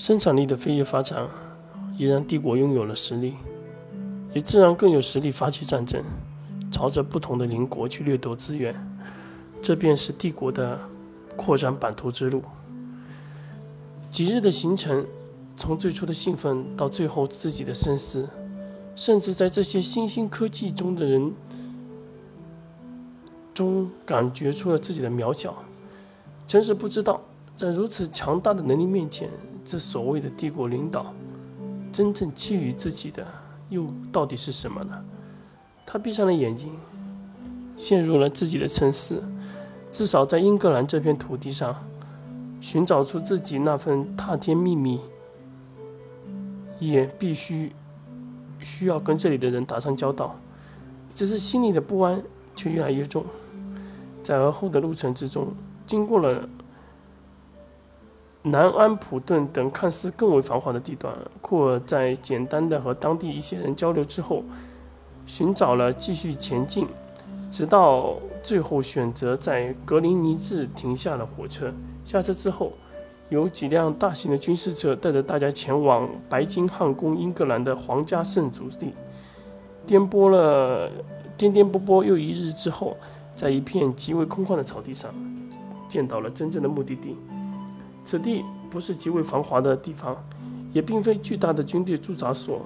生产力的飞跃发展，也让帝国拥有了实力，也自然更有实力发起战争，朝着不同的邻国去掠夺资源。这便是帝国的扩展版图之路。几日的行程，从最初的兴奋到最后自己的深思，甚至在这些新兴科技中的人中感觉出了自己的渺小。真是不知道，在如此强大的能力面前，这所谓的帝国领导，真正欺于自己的又到底是什么呢？他闭上了眼睛，陷入了自己的沉思。至少在英格兰这片土地上，寻找出自己那份踏天秘密，也必须需要跟这里的人打上交道。只是心里的不安却越来越重。在而后的路程之中，经过了南安普顿等看似更为繁华的地段，库尔在简单的和当地一些人交流之后，寻找了继续前进。直到最后选择在格林尼治停下了火车。下车之后，有几辆大型的军事车带着大家前往白金汉宫——英格兰的皇家圣祖地。颠簸了颠颠簸簸又一日之后，在一片极为空旷的草地上，见到了真正的目的地。此地不是极为繁华的地方，也并非巨大的军队驻扎所，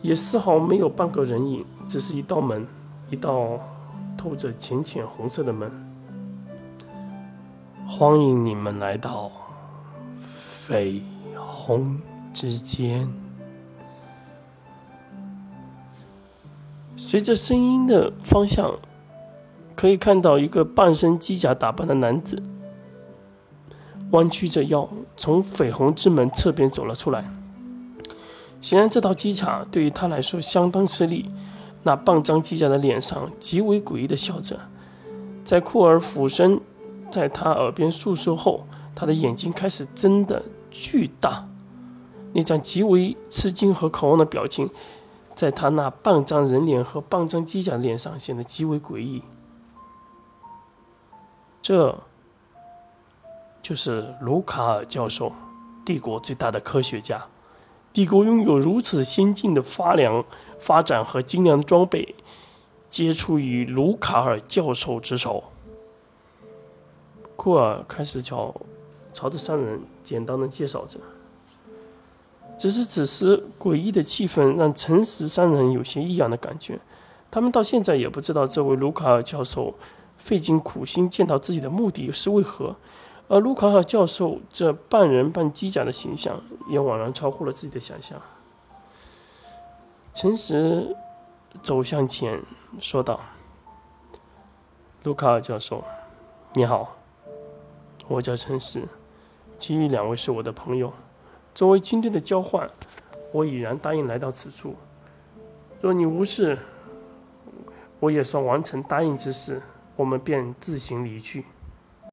也丝毫没有半个人影，只是一道门。一道透着浅浅红色的门，欢迎你们来到绯红之间。随着声音的方向，可以看到一个半身机甲打扮的男子，弯曲着腰从绯红之门侧边走了出来。显然，这套机甲对于他来说相当吃力。那半张机甲的脸上极为诡异的笑着，在库尔俯身在他耳边诉说后，他的眼睛开始睁得巨大，那张极为吃惊和渴望的表情，在他那半张人脸和半张机甲的脸上显得极为诡异。这，就是卢卡尔教授，帝国最大的科学家。帝国拥有如此先进的发粮发展和精良装备，皆出于卢卡尔教授之手。库尔开始朝朝着三人简单的介绍着，只是此时诡异的气氛让诚实三人有些异样的感觉。他们到现在也不知道这位卢卡尔教授费尽苦心见到自己的目的是为何。而卢卡尔教授这半人半机甲的形象也惘然超乎了自己的想象。诚实走向前说道：“卢卡尔教授，你好，我叫诚实，其余两位是我的朋友。作为军队的交换，我已然答应来到此处。若你无事，我也算完成答应之事，我们便自行离去。”